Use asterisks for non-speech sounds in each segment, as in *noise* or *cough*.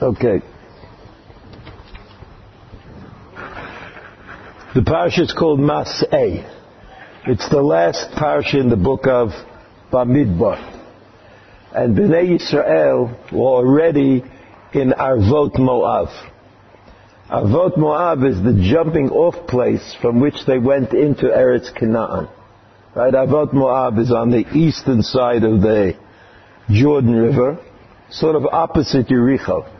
Okay. The parsha is called Mas'eh. It's the last parsha in the book of Bamidbar. And Bnei Yisrael were already in Arvot Moav. Arvot Moav is the jumping off place from which they went into Eretz Canaan. Right? Arvot Moav is on the eastern side of the Jordan River, sort of opposite Yericho.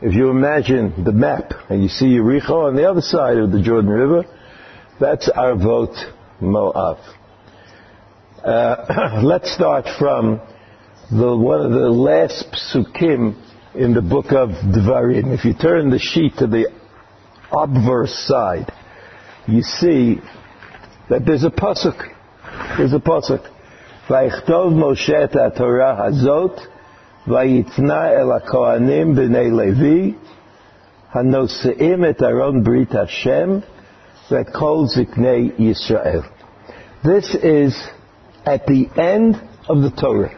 If you imagine the map and you see Yericho on the other side of the Jordan River, that's Arvot Uh, *coughs* let's start from the, one of the last psukim in the book of Devarim. If you turn the sheet to the obverse side, you see that there's a pasuk. There's a pasuk. Vayichtov Moshe Torah Hazot ויתנה אל הכהנים בני לוי, הנושאים את ארון ברית השם, ואת כל זקני ישראל. This is at the end of the Torah.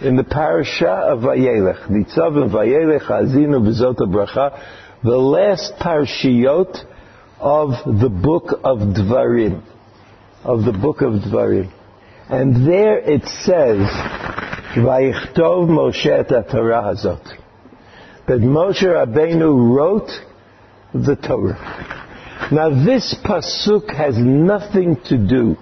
In the parasha of Vayelech, Nitzavim Vayelech Azinu V'zot Bracha, the last parashiyot of the book of Dvarim, of the book of Dvarim. And there it says, Vayichtov Moshe et Torah hazot. That Moshe Rabbeinu wrote the Torah. Now this pasuk has nothing to do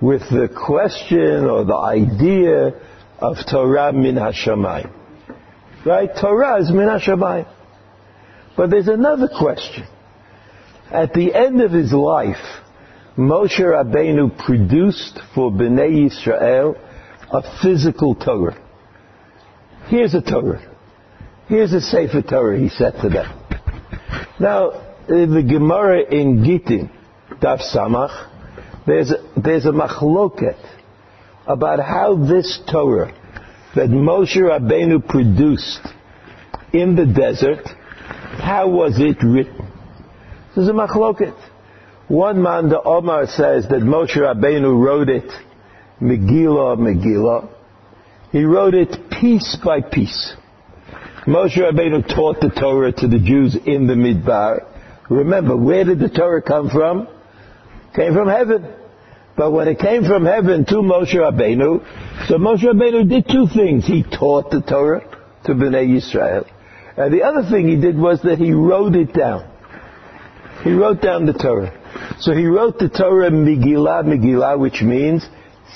with the question or the idea of Torah min hashamayim. Right? Torah is min hashamayim. But there's another question. At the end of his life, Moshe Rabbeinu produced for Bnei Yisrael a physical Torah. Here's a Torah. Here's a Sefer Torah, he said to them. Now, the Gemara in Gittin, Daf Samach, there's a, there's a machloket about how this Torah that Moshe Rabbeinu produced in the desert, how was it written? There's a machloket. One man, the Omar, says that Moshe Rabbeinu wrote it Megillah, Megillah. He wrote it piece by piece. Moshe Rabbeinu taught the Torah to the Jews in the Midbar. Remember, where did the Torah come from? Came from heaven. But when it came from heaven to Moshe Rabbeinu, so Moshe Rabbeinu did two things. He taught the Torah to Bnei Yisrael. And the other thing he did was that he wrote it down. He wrote down the Torah. So he wrote the Torah Megillah, Megillah, which means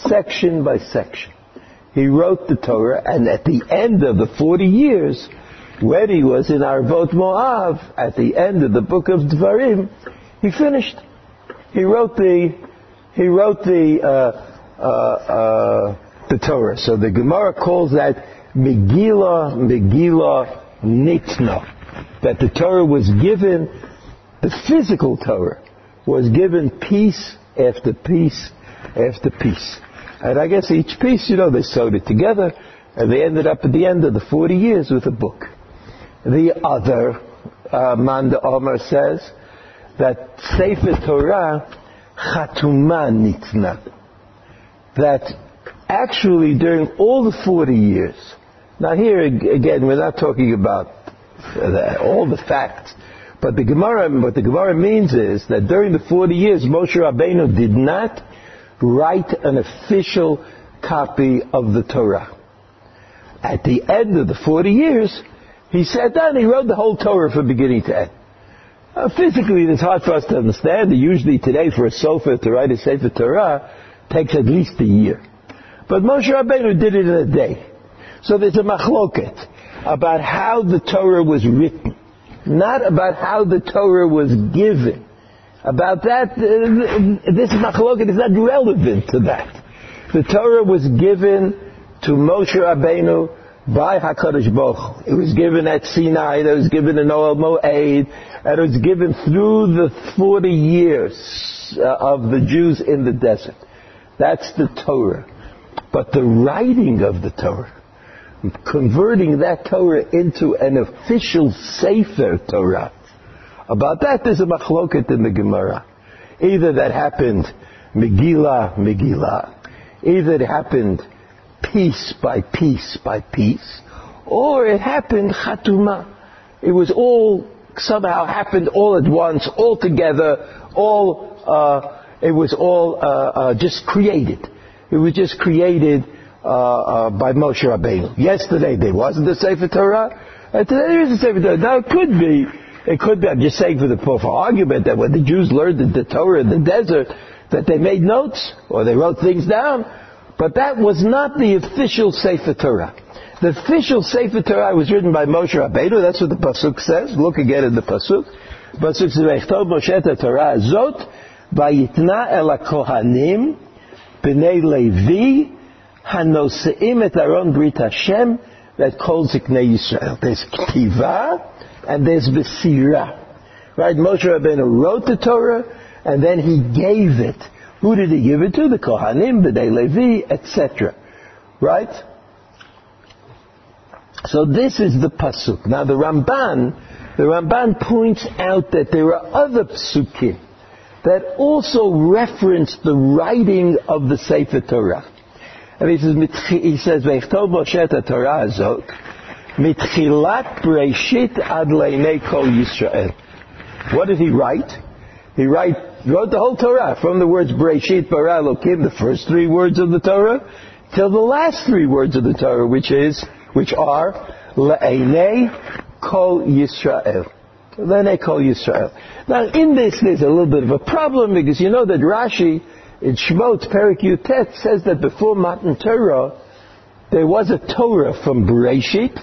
section by section. He wrote the Torah, and at the end of the 40 years, when he was in Arvot Moav, at the end of the book of Dvarim, he finished. He wrote the, he wrote the, uh, uh, uh, the Torah. So the Gemara calls that Megillah, Megillah Nitna. That the Torah was given, the physical Torah, was given piece after piece after piece. And I guess each piece, you know, they sewed it together, and they ended up at the end of the 40 years with a book. The other, uh, Manda Omer says, that Sefer Torah, Chatuma Nitna. That actually during all the 40 years, now here again, we're not talking about all the facts, but the Gemara, what the Gemara means is that during the 40 years, Moshe Rabbeinu did not write an official copy of the Torah. At the end of the 40 years, he sat down, and he wrote the whole Torah from beginning to end. Uh, physically, it's hard for us to understand. Usually today, for a sofer to write a Sefer Torah takes at least a year. But Moshe Rabbeinu did it in a day. So there's a machloket about how the Torah was written, not about how the Torah was given. About that, uh, this machloket is not relevant to that. The Torah was given to Moshe Rabbeinu by Hakadosh Baruch. It was given at Sinai. It was given in Ohel Moed, and it was given through the forty years uh, of the Jews in the desert. That's the Torah. But the writing of the Torah, converting that Torah into an official Sefer Torah, about that there's a machloket in the Gemara. Either that happened Megillah, Megillah. Either it happened piece by piece by piece, or it happened Chatuma. It was all somehow happened all at once, all together, all, uh, it was all uh, uh, just created. It was just created uh, uh, by Moshe Rabbeinu. Yesterday there wasn't a Sefer Torah, and today there is a Sefer Torah. Now it could be, it could be, I'm just saying for the for argument that when the Jews learned the, the Torah in the desert, that they made notes, or they wrote things down, but that was not the official Sefer Torah. The official Sefer Torah was written by Moshe Rabbeinu. That's what the pasuk says. Look again at the pasuk. Pasuk says, "V'echtov Moshe Torah azot vayitna el kohanim b'nei Levi hanoseim et Aron Brit Hashem that calls Ziknei Yisrael." There's ktiva and there's mesira. Right? Moshe Rabbeinu wrote the Torah and then he gave it. Who did he give it to? The Kohanim, B'nei Levi, etc. Right? So this is the pasuk. Now the Ramban, the Ramban points out that there are other psukim that also reference the writing of the Sefer Torah. And he says, he says, "Veichtov Moshe Torah mitchilat Breshit ad kol Yisrael." What did he write? He write, wrote the whole Torah from the words Breshit bara Elokim, the first three words of the Torah, till the last three words of the Torah, which is which are Le'enei Kol Yisrael. Le'enei Kol Yisrael. Now, in this, there's a little bit of a problem because you know that Rashi in Shemot Perik Yutet says that before Matan Torah, there was a Torah from Bereshit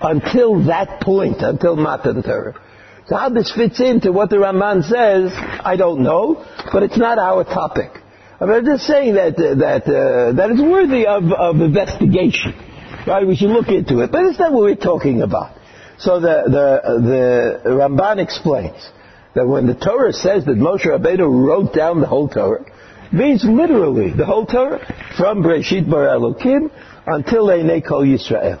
until that point, until Matan Torah. So how this fits into what the Ramban says, I don't know, but it's not our topic. I mean, I'm just saying that uh, that uh, that is worthy of, of investigation. Right? We should look into it. But it's not what we're talking about. So the, the, the Ramban explains that when the Torah says that Moshe Rabbeinu wrote down the whole Torah, means literally the whole Torah from Breshit Bar Elokim until Einei Kol Yisrael.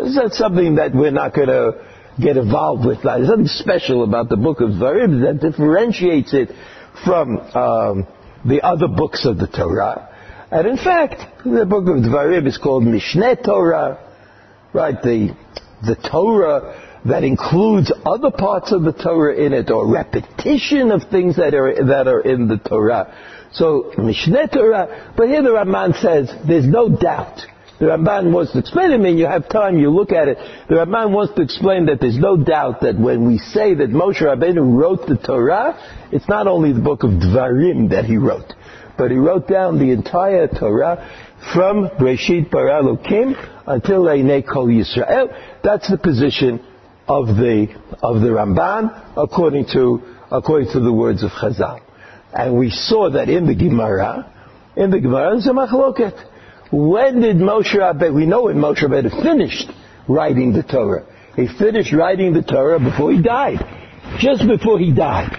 It's that something that we're not going to get involved with. There's something special about the book of Dvarim that differentiates it from um, the other books of the Torah. And in fact, the book of Dvarim is called Mishneh Torah, right? The, the Torah that includes other parts of the Torah in it, or repetition of things that are, that are in the Torah. So, Mishneh Torah, but here the Ramban says, there's no doubt. The Ramban wants to explain it, I mean, you have time, you look at it. The Ramban wants to explain that there's no doubt that when we say that Moshe Rabbeinu wrote the Torah, it's not only the book of Dvarim that he wrote, but he wrote down the entire Torah from Breshit Bara Elokim until Einei Kol Yisrael. That's the position of the of the Ramban according to according to the words of Chazal. And we saw that in the Gemara, in the Gemara, there's a machloket. When did Moshe Rabbeinu, we know when Moshe Rabbeinu finished writing the Torah. He finished writing the Torah before he died. Just before he died.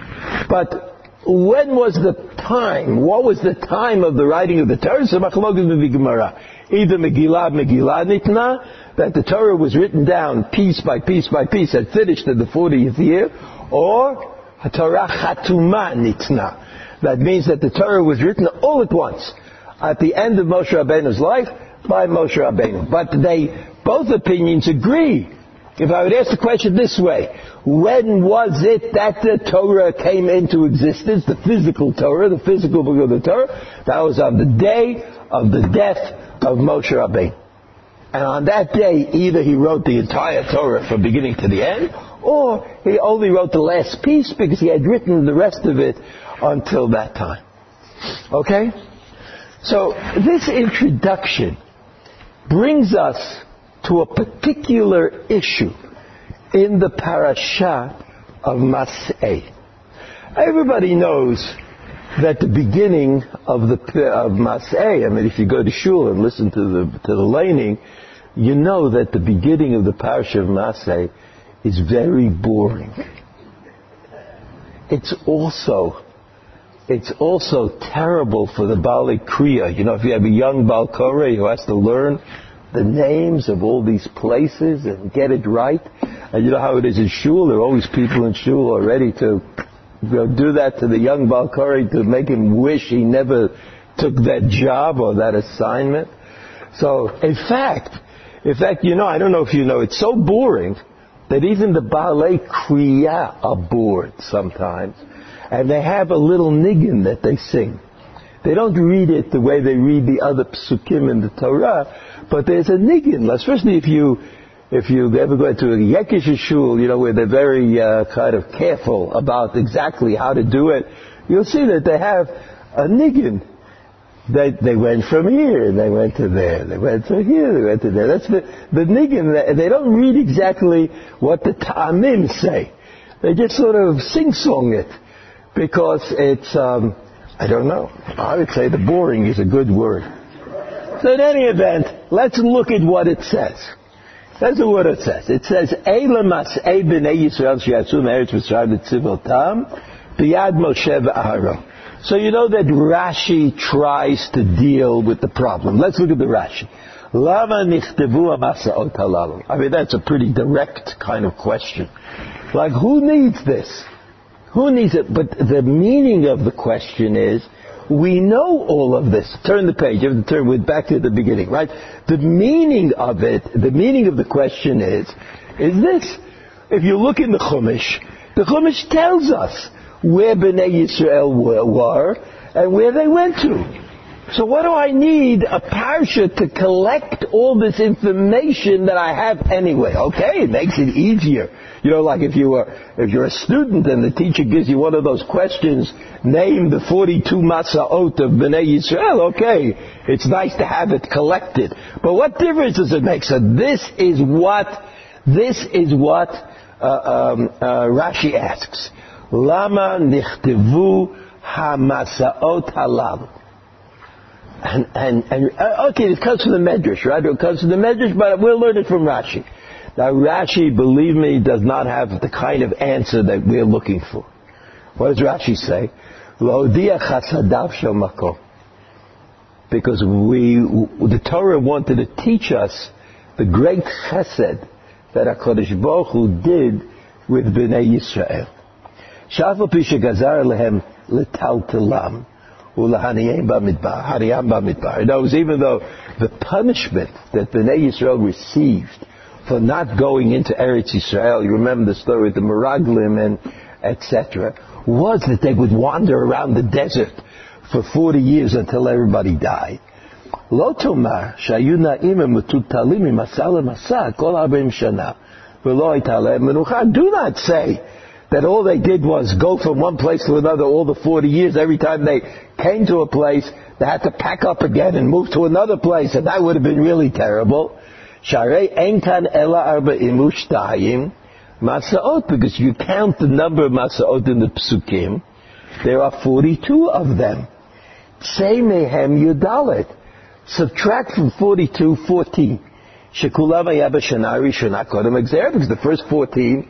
But when was the time? What was the time of the writing of the Torah? So the Gemara. Either Megillah, Megillah Nitna, that the Torah was written down piece by piece by piece and finished in the 40th year, or Torah Chatuma Nitna. That means that the Torah was written all at once at the end of Moshe Rabbeinu's life by Moshe Rabbeinu. But they, both opinions agree. If I would ask the question this way, when was it that the Torah came into existence, the physical Torah, the physical book of the Torah? That was on the day of the death of Moshe Rabbeinu. And on that day, either he wrote the entire Torah from beginning to the end, or he only wrote the last piece because he had written the rest of it until that time. Okay? So this introduction brings us to a particular issue in the parasha of Mas'eh. Everybody knows that the beginning of the of Mas'eh, I mean, if you go to shul and listen to the to the laning, you know that the beginning of the parasha of Mas'eh is very boring. It's also it's also terrible for the Bali Kriya. You know, if you have a young Balkore who has to learn the names of all these places and get it right, and you know how it is in shul, there are always people in shul who are ready to you know, do that to the young Balkari to make him wish he never took that job or that assignment. So, in fact, in fact, you know, I don't know if you know, it's so boring that even the Ba'alei kriya are bored sometimes. And they have a little niggin that they sing. They don't read it the way they read the other psukim in the Torah, but there's a niggin, especially if you if you ever go to a Yekish shul, you know, where they're very uh, kind of careful about exactly how to do it, you'll see that they have a niggin. They, they went from here, they went to there, they went to here, they went to there. That's the, the niggin. They don't read exactly what the ta'amim say. They just sort of sing-song it because it's, um, I don't know. I would say the boring is a good word. So in any event, let's look at what it says. That's what it says. It says, Eilamas E b'nei Yisrael me'eretz Mitzrayim l'tzivotam b'yad Moshe v'Aaron. So you know that Rashi tries to deal with the problem. Let's look at the Rashi. Lama amasa'ot halalu. I mean, that's a pretty direct kind of question. Like, who needs this? Who needs it? But the meaning of the question is, we know all of this. Turn the page. You have to turn back to the beginning, right? The meaning of it, the meaning of the question is, is this. If you look in the Chumash, the Chumash tells us where Bnei Yisrael were and where they went to. So what do I need a parsha to collect all this information that I have anyway? Okay, it makes it easier. You know, like if you were, if you're a student and the teacher gives you one of those questions, name the 42 Masaot of Bnei Yisrael, okay, it's nice to have it collected. But what difference does it make? So this is what, this is what uh, um, uh, Rashi asks. Lama nichtivu hamasaot halalu. And, and, uh, okay, it comes from the Medrash, right? It comes from the Medrash, but we'll learn it from Rashi. Now, Rashi, believe me, does not have the kind of answer that we're looking for. What does Rashi say? Because we, the Torah wanted to teach us the great chesed that HaKadosh Baruch Hu did with Bnei Yisrael. Shafal Pisha Gazar Lehem Letaltelam. In other words, even though the punishment that Bnei Yisrael received for not going into Eretz Yisrael, you remember the story with the Meraglim and etc., was that they would wander around the desert for 40 years until everybody died. לא תאמר שהיו נעים ומטולטלים ממסע למסע כל 40 שנה ולא הייתה להם מנוחה. Do not say that all they did was go from one place to another all the 40 years. Every time they came to a place, they had to pack up again and move to another place, and that would have been really terrible. Sharei enkan ela arba imushtayim masaot, because you count the number of masaot in the psukim, there are 42 of them. Say mehem yudalet. Subtract from 42, 14. Shekulam ayabashanari shanakodam exer, because the first 14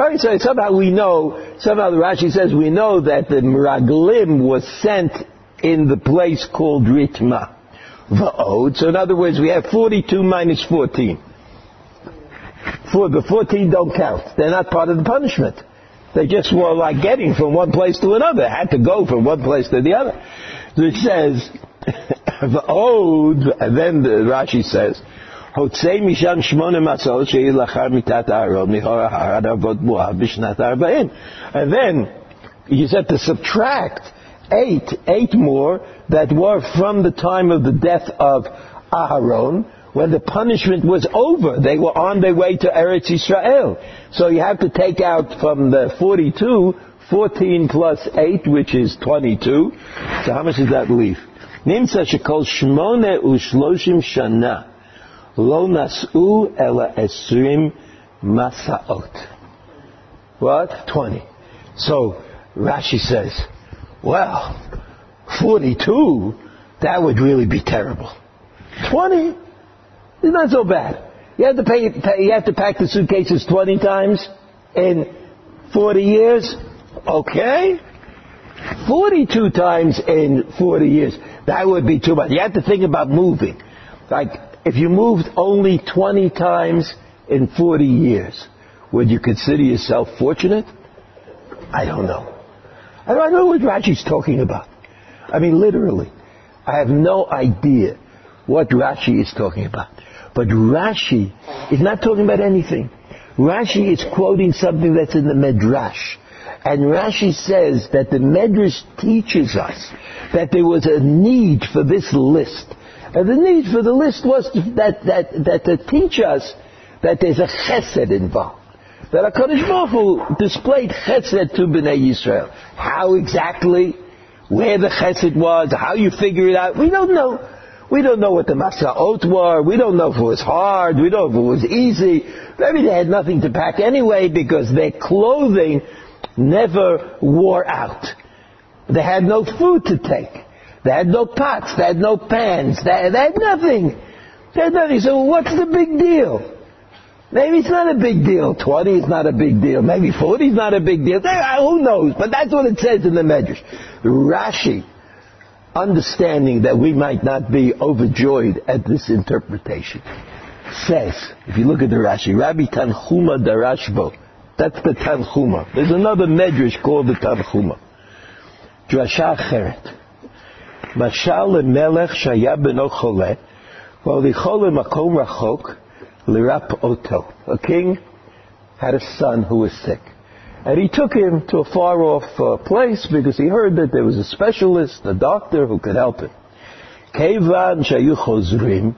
All right, so somehow we know, somehow the Rashi says we know that the Miraglim was sent in the place called Ritma. Va'od. So in other words, we have 42 minus 14. For the 14 don't count. They're not part of the punishment. They just were like getting from one place to another. Had to go from one place to the other. So it says, *laughs* Va'od, and then the Rashi says, הוצא משם שמונה מסעות שהיא לאחר מיתת אהרון מחור ההר עד אבות מואב בשנת הארבעים. And then you said to subtract eight, eight more that were from the time of the death of Aharon, when the punishment was over. They were on their way to Eretz Israel. So you have to take out from the 42, 14 plus 8, which is 22. So how much does that leave? נמצא שכל שמונה ושלושים שנה Lo nas'u ela esrim masa'ot. What? 20. So Rashi says, well, 42, that would really be terrible. 20 is not so bad. You have to, pay, pay, you have to pack the suitcases 20 times in 40 years? Okay. 42 times in 40 years. That would be too much. You have to think about moving. Like, if you moved only 20 times in 40 years, would you consider yourself fortunate? I don't know. I don't know what Rashi's talking about. I mean, literally. I have no idea what Rashi is talking about. But Rashi is not talking about anything. Rashi is quoting something that's in the Medrash. And Rashi says that the Medrash teaches us that there was a need for this list. And the need for the list was that, that, that to teach us that there's a chesed involved. That HaKadosh Baruch Hu displayed chesed to Bnei Yisrael. How exactly? Where the chesed was? How you figure it out? We don't know. We don't know what the Masaot were. We don't know if it was hard. We don't know if it was easy. Maybe they had nothing to pack anyway because their clothing never wore out. They had no food to take. They had no pots. They had no pans. They, they had nothing. They had nothing. So what's the big deal? Maybe it's not a big deal. 20 is not a big deal. Maybe 40 is not a big deal. Uh, who knows? But that's what it says in the Medrash. Rashi, understanding that we might not be overjoyed at this interpretation, says, if you look at the Rashi, Rabbi Tanchuma Darashbo, that's the Tanhuma. There's another Medrash called the Tanchuma. Drasha Cheret. Mashal lemelech shaya beno chole, v'olichol makom rachok, lirap oto. A king had a son who was sick. And he took him to a far off uh, place because he heard that there was a specialist, a doctor who could help him. Kevan shayu chozrim,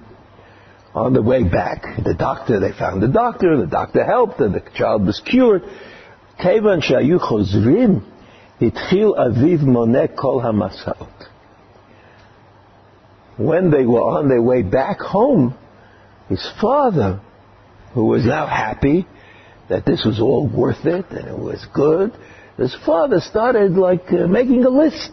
on the way back, the doctor, they found the doctor, the doctor helped, and the child was cured. Kevan shayu chozrim, התחיל aviv מונה kol hamasaot. When they were on their way back home, his father, who was now happy that this was all worth it and it was good, his father started like uh, making a list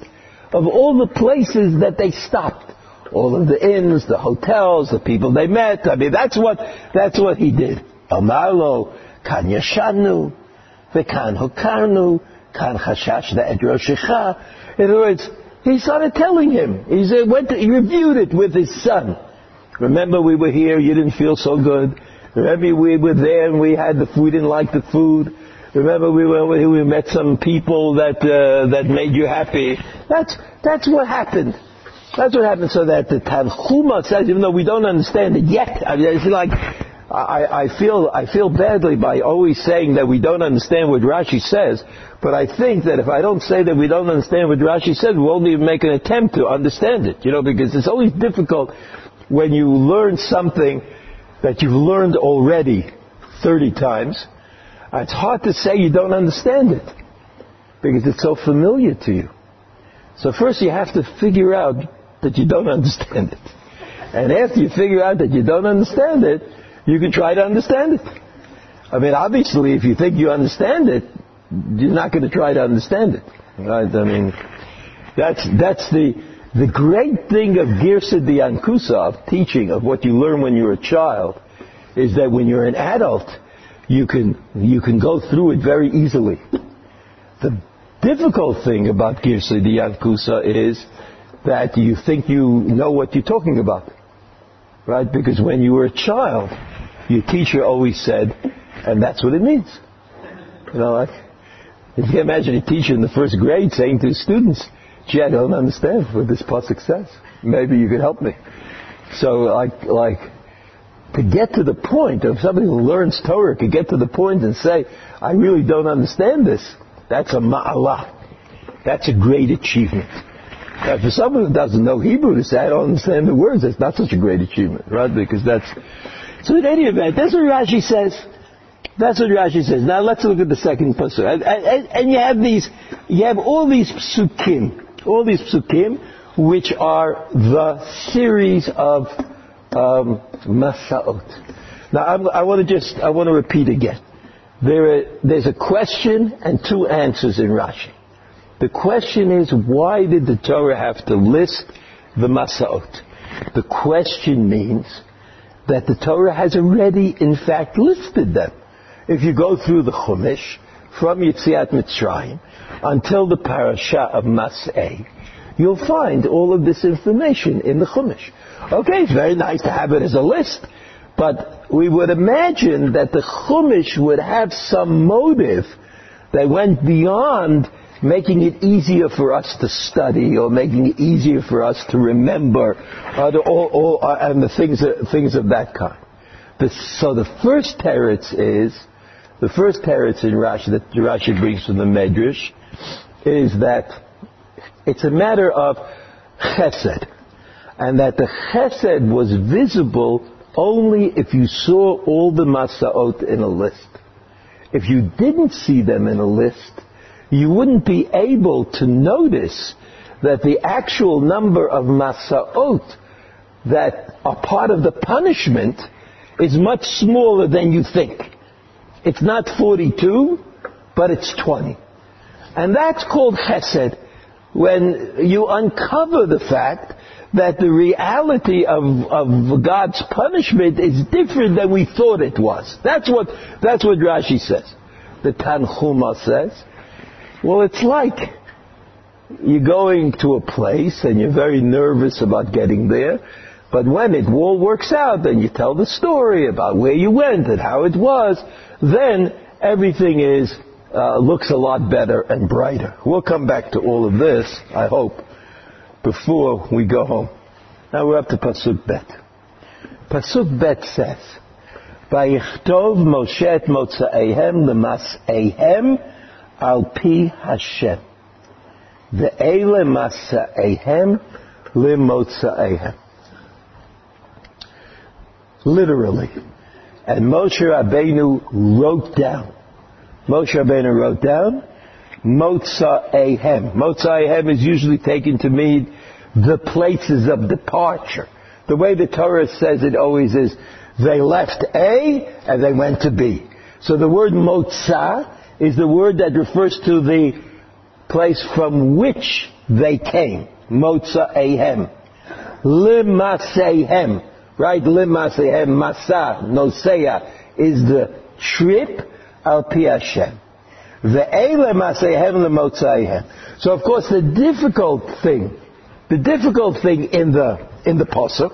of all the places that they stopped all of the inns, the hotels, the people they met. I mean, that's what, that's what he did. Amarlo, kan yashanu, v'kan hokarnu, kan chashash the In other words, he started telling him. He said, went to, he reviewed it with his son. Remember we were here, you didn't feel so good. Remember we were there and we had the food, we didn't like the food. Remember we were here. we met some people that uh, that made you happy. That's that's what happened. That's what happened. So that the Tanchuma says, even though we don't understand it yet, I mean, it's like I, I feel I feel badly by always saying that we don't understand what Rashi says. But I think that if I don't say that we don't understand what Rashi says, we won't even make an attempt to understand it. You know, because it's always difficult when you learn something that you've learned already 30 times. It's hard to say you don't understand it because it's so familiar to you. So first you have to figure out that you don't *laughs* understand it. And after you figure out that you don't understand it, you can try to understand it. I mean, obviously, if you think you understand it, you're not going to try to understand it. Right? I mean, that's, that's the, the great thing of Girsa Diankusa, of teaching, of what you learn when you're a child, is that when you're an adult, you can, you can go through it very easily. The difficult thing about Girsa Diankusa is that you think you know what you're talking about. Right? Because when you were a child, your teacher always said, and that's what it means. You know, like, if you can imagine a teacher in the first grade saying to his students, gee, I don't understand what this pasuk says. Maybe you could help me. So, like, like, to get to the point of somebody who learns Torah, to get to the point and say, I really don't understand this, that's a ma'alah. That's a great achievement. Now, for someone who doesn't know Hebrew to say, I don't understand the words, that's not such a great achievement, right? Because that's, so in any event, that's what Rashi says. That's what Rashi says. Now let's look at the second pasuk. And, and, and, you have these, you have all these psukim, all these psukim, which are the series of um, masaot. Now I'm, i want to just, I want to repeat again. There are, there's a question and two answers in Rashi. The question is, why did the Torah have to list the Masaot? The question means that the Torah has already, in fact, listed them. If you go through the Chumash, from Yitziat Mitzrayim until the parasha of Mas'eh, you'll find all of this information in the Chumash. Okay, it's very nice to have it as a list, but we would imagine that the Chumash would have some motive that went beyond making it easier for us to study or making it easier for us to remember uh, the, all, all, uh, and the things, uh, things of that kind. The, so the first teretz is, the first teretz in Rashi that Rashi brings from the Medrash is that it's a matter of chesed. And that the chesed was visible only if you saw all the masaot in a list. If you didn't see them in a list, you wouldn't be able to notice that the actual number of masaot that are part of the punishment is much smaller than you think. It's not 42, but it's 20. And that's called chesed when you uncover the fact that the reality of, of God's punishment is different than we thought it was. That's what, that's what Rashi says. The Tanhuma says, well, it's like you're going to a place and you're very nervous about getting there, but when it all works out and you tell the story about where you went and how it was, then everything is uh, looks a lot better and brighter. We'll come back to all of this, I hope, before we go home. Now we're up to Pasuk Bet. Pasuk Bet says, "Vayichtov Moshe et motza'ehem lemas'ehem al pi Hashem. Ve'ele masa'ehem limotza'ehem. Literally. And Moshe Rabbeinu wrote down. Moshe Rabbeinu wrote down Motza'ehem. Motza'ehem is usually taken to mean the places of departure. The way the Torah says it always is, they left A and they went to B. So the word Motzah is the word that refers to the place from which they came. Motza Ahem. Limasehem. Right? Limasehem. Masa. Nosea is the trip al pi Hashem. So of course the difficult thing, the difficult thing in the in the pasuk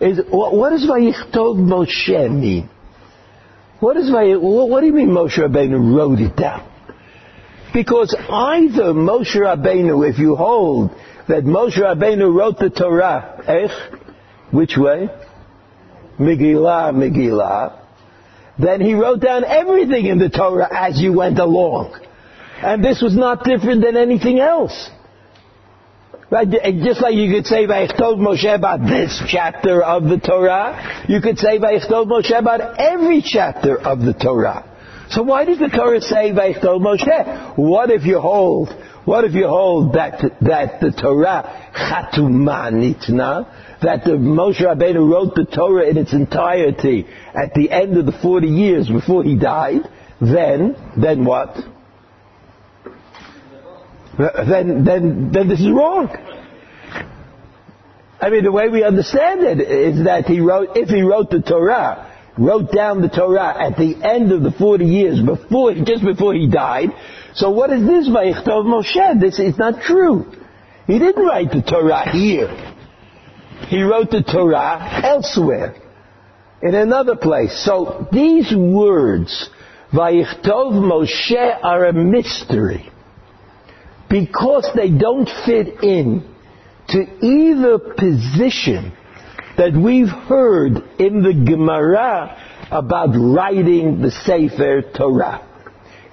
is what, what does Vayichtov Moshe mean? What, is my, what do you mean Moshe Rabbeinu wrote it down? Because either Moshe Rabbeinu, if you hold that Moshe Rabbeinu wrote the Torah, eh? Which way? Megillah, Megillah. Then he wrote down everything in the Torah as you went along. And this was not different than anything else. Just like you could say Vayichtov Moshe about this chapter of the Torah, you could say Vayichtov Moshe about every chapter of the Torah. So why does the Torah say Vayichtov Moshe? What if you hold, what if you hold that, that the Torah Chatuma Nitna, that the Moshe Rabbeinu wrote the Torah in its entirety at the end of the 40 years before he died, then, then what? Then, then, then this is wrong. I mean, the way we understand it is that he wrote, if he wrote the Torah, wrote down the Torah at the end of the 40 years before, just before he died, so what is this Vayichtov Moshe? This is not true. He didn't write the Torah here. He wrote the Torah elsewhere, in another place. So these words, Vayichtov Moshe, are a mystery because they don't fit in to either position that we've heard in the Gemara about writing the Sefer Torah.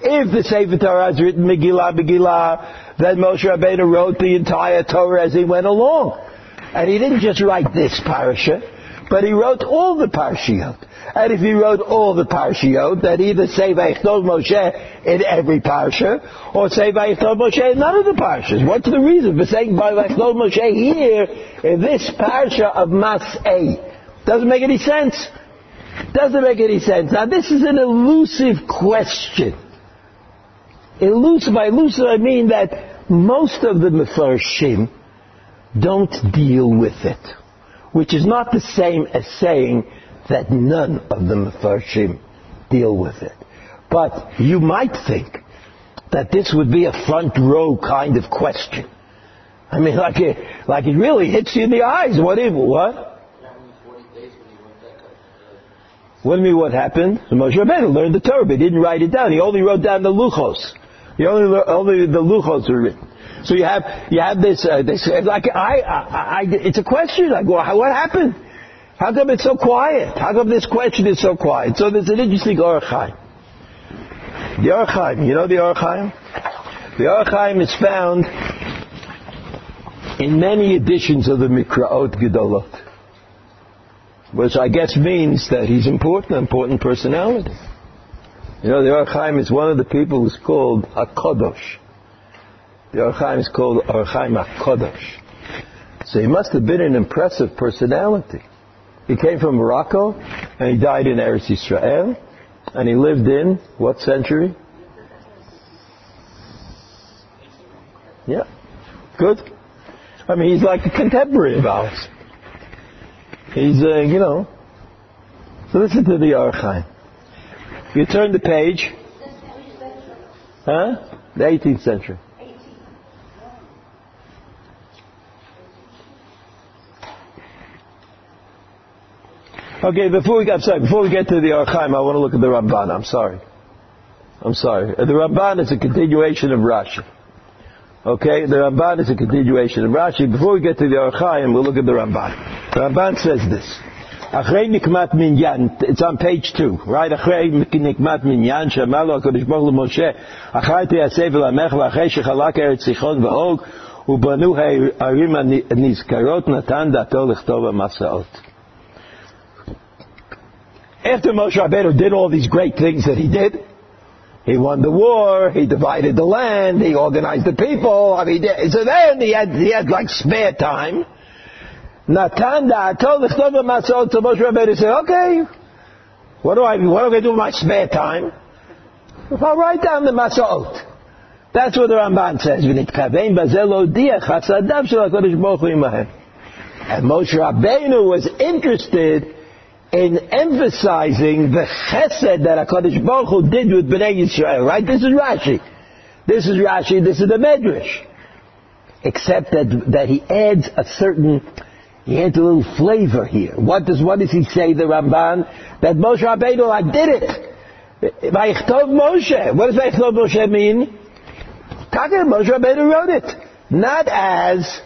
If the Sefer Torah is written Megillah, Megillah, then Moshe Rabbeinu wrote the entire Torah as he went along. And he didn't just write this parasha, but he wrote all the parashiyot. And if he wrote all the parashiyot, that either say Vayichtov Moshe in every parasha, or say Vayichtov Moshe in none of the parashas. What's the reason for saying Vayichtov Moshe here in this parasha of Mas'eh? Doesn't make any sense. Doesn't make any sense. Now this is an elusive question. Elusive, by elusive I mean that most of the Mefarshim don't deal with it. Which is not the same as saying that none of the Mefarshim deal with it. But you might think that this would be a front row kind of question. I mean, *laughs* like it, like it really hits you in the eyes. What? What? You mean what happened? Moshe Rabbeinu learned the Torah, but he didn't write it down. He only wrote down the luchos. He only, only the luchos were written. So you have, you have this, uh, this like I, I, I, it's a question. I go, what happened? How come it's so quiet? How come this question is so quiet? So there's an interesting Orach The Orach you know the Orach The Orach is found in many editions of the Mikraot Gedolot, which I guess means that he's important, important personality. You know, the Orach is one of the people who's called a Kodosh. The Or HaChaim is called Or HaChaim So he must have been an impressive personality. He came from Morocco, and he died in Eretz Yisrael, and he lived in what century? Yeah, good. I mean, he's like a contemporary of ours. He's, uh, you know. So listen to the Or HaChaim. You turn the page. Huh? The 18th century. Okay, before we, I'm sorry, before we get to the Or HaChaim, I want to look at the Ramban. I'm sorry. I'm sorry. Uh, the Ramban is a continuation of Rashi. Okay, the Ramban is a continuation of Rashi. Before we get to the Or HaChaim, we'll look at the Ramban. The Ramban says this. אחרי נקמת מניין, it's on page 2, right? אחרי נקמת מניין, שאמר לו הקדוש ברוך הוא למשה, אחרי תיעשה ולעמך ואחרי שחלק ארץ ואוג, ובנו הערים הנזכרות, נתן דעתו לכתוב המסעות. After Moshe Rabbeinu did all these great things that he did, he won the war, he divided the land, he organized the people, I mean, so then he had, he had like spare time. Natanda told the Masaot to Moshe Rabbeinu, said, okay, what do I, what do I do with my spare time? If I write down the Masaot. That's what the Ramban says. And Moshe Rabbeinu was interested in emphasizing the chesed that HaKadosh Baruch Hu did with Bnei Yisrael, right? This is Rashi. This is Rashi, this is the Medrash. Except that, that he adds a certain, he adds a little flavor here. What does, what does he say, the Ramban? That Moshe Rabbeinu, I did it. Vayichtov Moshe. What does Vayichtov Moshe mean? Taka Moshe Rabbeinu wrote it. Not as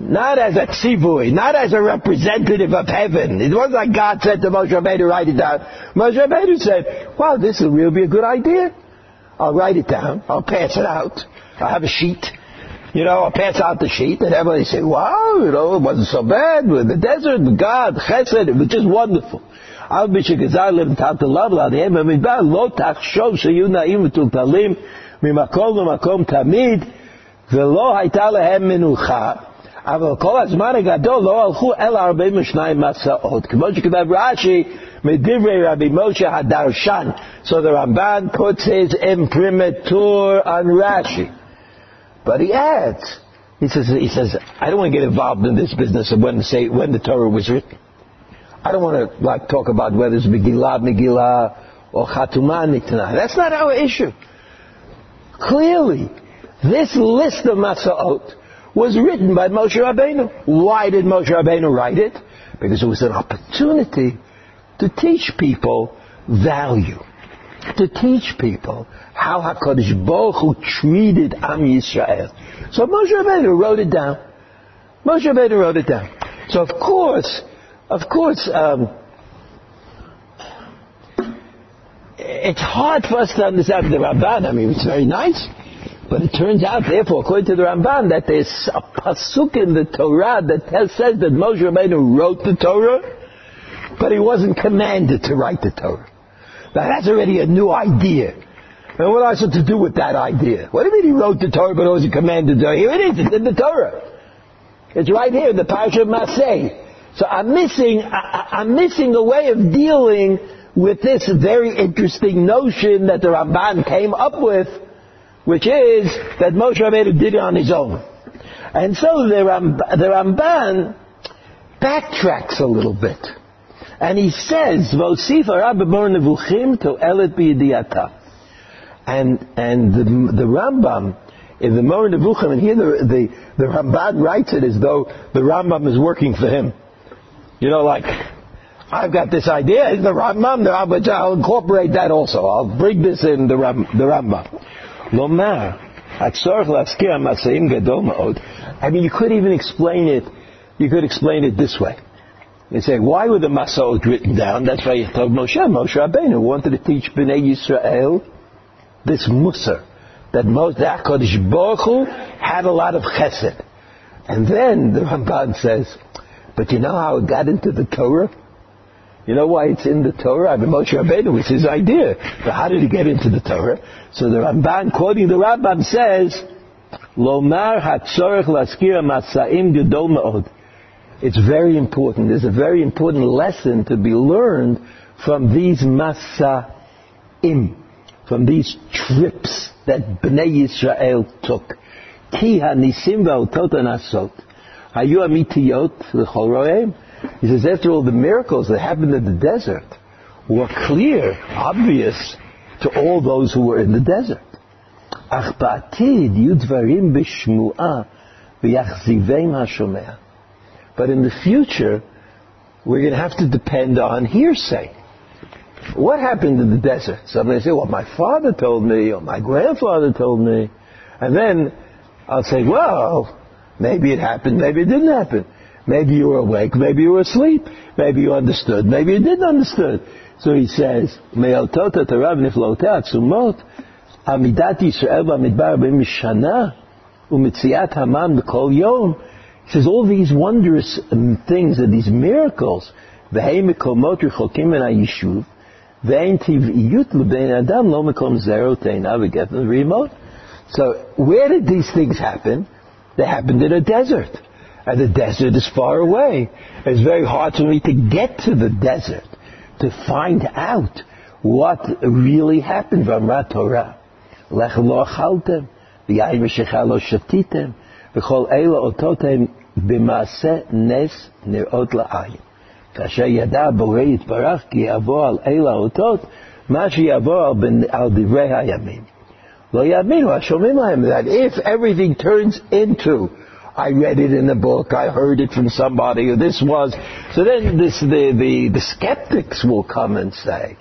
not as a tzivui, not as a representative of heaven. It wasn't like God said to Moshe Rabbeinu, write it down. Moshe Rabbeinu said, wow, this will really be a good idea. I'll write it down. I'll pass it out. I'll have a sheet. You know, I'll pass out the sheet and everybody say, wow, you know, it wasn't so bad. With the desert, God, chesed, it was just wonderful. Al bishakazar lim tata lavla, the ema midbar, lo tachshov shayu na'im v'tultalim, mimakom v'makom tamid, v'lo hayta lehem menucha, אבל כל הזמן הגדול לא הלכו אלא 42 מסעות. כמו שכתב רש"י, מדברי רבי משה הדרשן. So the Ramban puts his imprimatur on Rashi. But he adds, he says, he says, I don't want to get involved in this business of when the, say, when the Torah was written. I don't want to like talk about whether it's Megillah, Megillah, or Chatumah, Nitana. That's not our issue. Clearly, this list of Masaot was written by Moshe Rabbeinu. Why did Moshe Rabbeinu write it? Because it was an opportunity to teach people value. To teach people how HaKadosh Baruch Hu treated Am Yisrael. So Moshe Rabbeinu wrote it down. Moshe Rabbeinu wrote it down. So of course, of course, um, it's hard for us to understand the Ramban. I mean, it's very nice. But it turns out, therefore, according to the Ramban, that there's a pasuk in the Torah that says that Moshe Rabbeinu wrote the Torah, but he wasn't commanded to write the Torah. Now that's already a new idea. And what supposed to do with that idea? What do you mean he wrote the Torah but wasn't commanded to? Here it is, it's in the Torah. It's right here in the Parsha of Masay. So I'm missing, I, am missing a way of dealing with this very interesting notion that the Ramban came up with which is that Moshe Rabbeinu did it on his own. And so the, the Ramban backtracks a little bit. And he says, Vosif Arabimor to Elet B'Yidiyata. And, and the, the Rambam, in the Moreh Nevuchim, and here the, the, the Ramban writes it as though the Rambam is working for him. You know, like, I've got this idea, the Rambam, the Rambam, I'll incorporate that also. I'll bring this in the, Ram, the Rambam. I mean, you could even explain it, you could explain it this way. They say, why were the Masaot written down? That's why Yechtav Moshe, Moshe Rabbeinu wanted to teach Bnei Yisrael this Musar, that Moshe, that Kodesh Baruch Hu had a lot of chesed. And then the Ramban says, but you know how it got into the Torah? You know why it's in the Torah? I mean, Moshe Rabbeinu was his idea. But how did he get into the Torah? So the Ramban, quoting the Rambam, says, "Lomar hatzorech laskir masaim gedol ma'od." It's very important. There's a very important lesson to be learned from these masaim, from these trips that Bnei Yisrael took. Ki hanisim v'otot anasot. Hayu amitiyot l'chol. He says, after all the miracles that happened in the desert were clear, obvious to all those who were in the desert. But in the future, we're going to have to depend on hearsay. What happened in the desert? Somebody say, well, my father told me, or my grandfather told me. And then I'll say, well, maybe it happened, maybe it didn't happen. Maybe you were awake, maybe you were asleep, maybe you understood, maybe you didn't understood. So he says, מאותות התורה ונפלאותיה העצומות, עמידת ישראל במדבר במשנה ומציאת המן בכל יום. He says all these wondrous things and these miracles, והם מקומות רחוקים מן היישוב, ואין טבעיות לבן אדם לא מקום זרע תאנה וגפן remote. So where did these things happen? They happened in a desert. And the desert is far away. It's very hard for me to get to the desert to find out what really happened from Torah. Lech lo achaltem, v'yayin v'shecha lo shatitem, v'chol eila ototem b'maaseh nes nirot la'ayin. כאשר ידע הבורא יתברך כי יעבור על אלה האותות מה שיעבור על דברי הימים. לא יאמינו השומעים להם that if everything turns into I read it in a book, I heard it from somebody, or this was. So then this, the, the, the skeptics will come and say,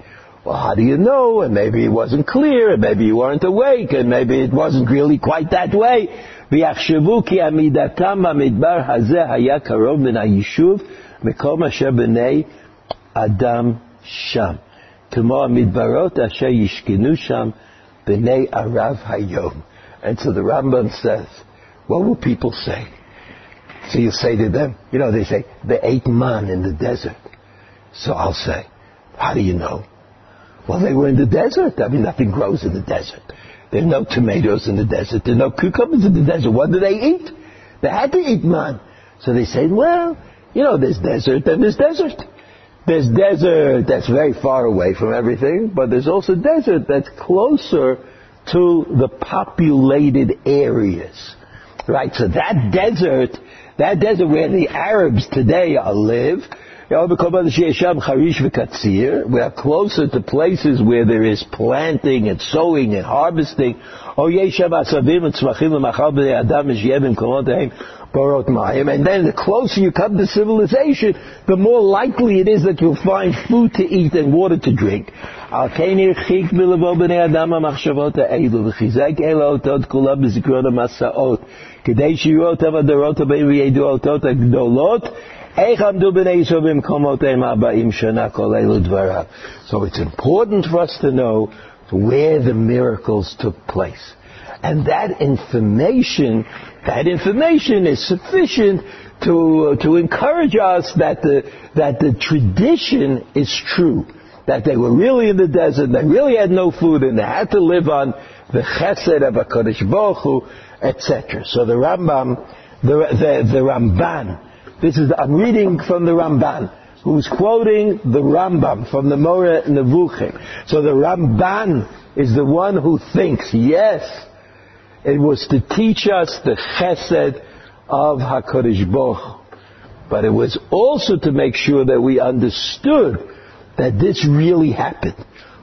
well, how do you know? And maybe it wasn't clear, and maybe you weren't awake, and maybe it wasn't really quite that way. ויחשבו כי עמידתם במדבר הזה היה קרוב מן היישוב מקום אשר בני אדם שם. כמו המדברות אשר ישכנו שם בני ערב היום. And so the Rambam says, what will people say? So you say to them, you know, they say, they ate man in the desert. So I'll say, how do you know? Well, they were in the desert. I mean, nothing grows in the desert. There's no tomatoes in the desert. There's no cucumbers in the desert. What do they eat? They had to eat man. So they say, well, you know, there's desert and there's desert. There's desert that's very far away from everything, but there's also desert that's closer to the populated areas. Right, so that desert, that desert where the Arabs today live, we are closer to places where there is planting and sowing and harvesting. Oh, And then the closer you come to civilization, the more likely it is that you'll find food to eat and water to drink. כדי שיראו אותם הדורות הבאים וידעו האותות הגדולות, איך עמדו בני ישראל במקומותיהם ארבעים שנה כל אלו דבריו. So it's important for us to know where the miracles took place. And that information, that information is sufficient to, to encourage us that the, that the tradition is true. That they were really in the desert, they really had no food, and they had to live on the chesed of HaKadosh Baruch Hu, etc. So the Rambam, the, the, the Ramban, this is, I'm reading from the Ramban, who's quoting the Rambam from the Moreh Nevuchim. So the Ramban is the one who thinks, yes, it was to teach us the chesed of HaKadosh Baruch But it was also to make sure that we understood that this really happened.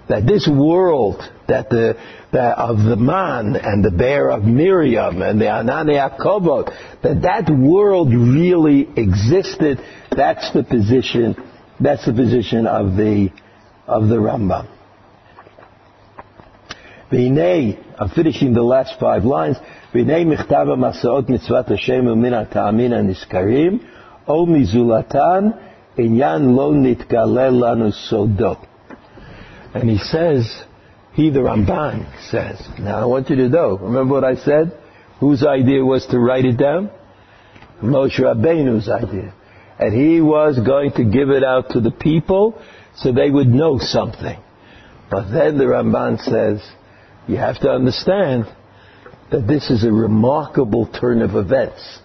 That this world, that the, that of the man and the bear of Miriam and the Anani Yakovot, that that world really existed. That's the position, that's the position of the, of the Rambam. I'm finishing the last five lines. V'nei michtav masaot mitzvat Hashem u'min ha'ta'amin ha'niskarim, o mizulatan inyan lo nitgalel lanu sodo. And he says, he the Ramban says, now I want you to know, remember what I said? Whose idea was to write it down? Moshe Rabbeinu's idea. And he was going to give it out to the people so they would know something. But then the Ramban says, you have to understand that this is a remarkable turn of events.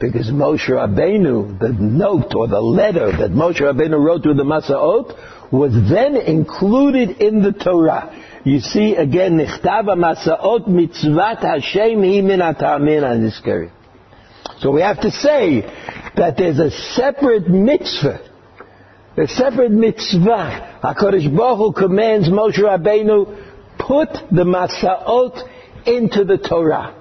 Because Moshe Rabbeinu, the note or the letter that Moshe Rabbeinu wrote to the Masaot was then included in the Torah. You see again, Nichtava Masaot mitzvat Hashem hi min ha'nizkari. So we have to say that there's a separate mitzvah, a separate mitzvah. HaKadosh Baruch Hu commands Moshe Rabbeinu put the Masaot into the Torah.